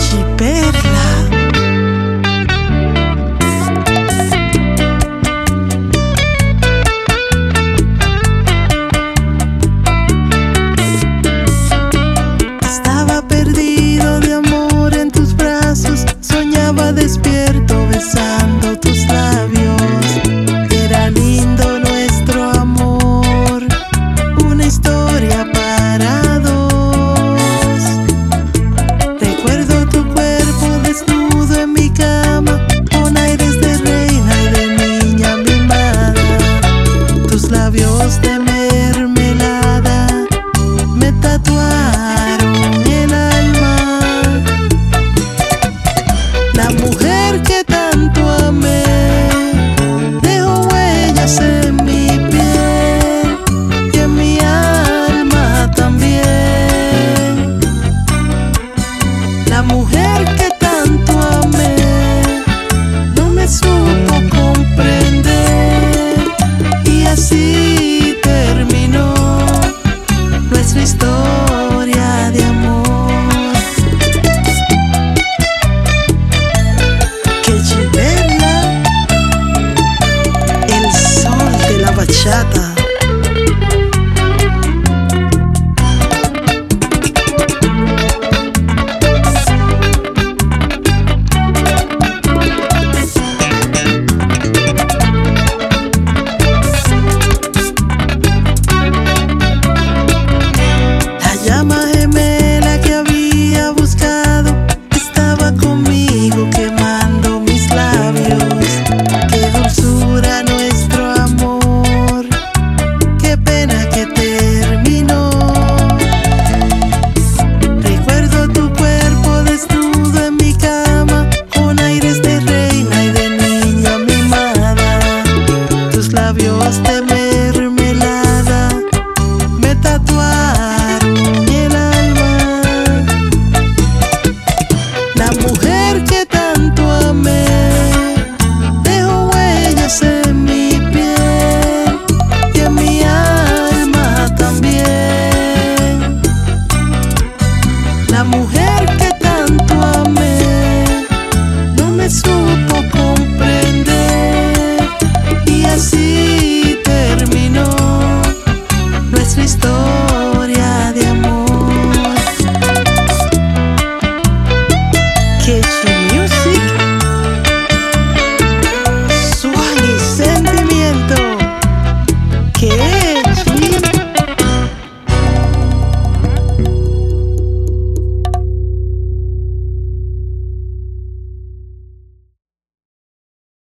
keep historia de amor.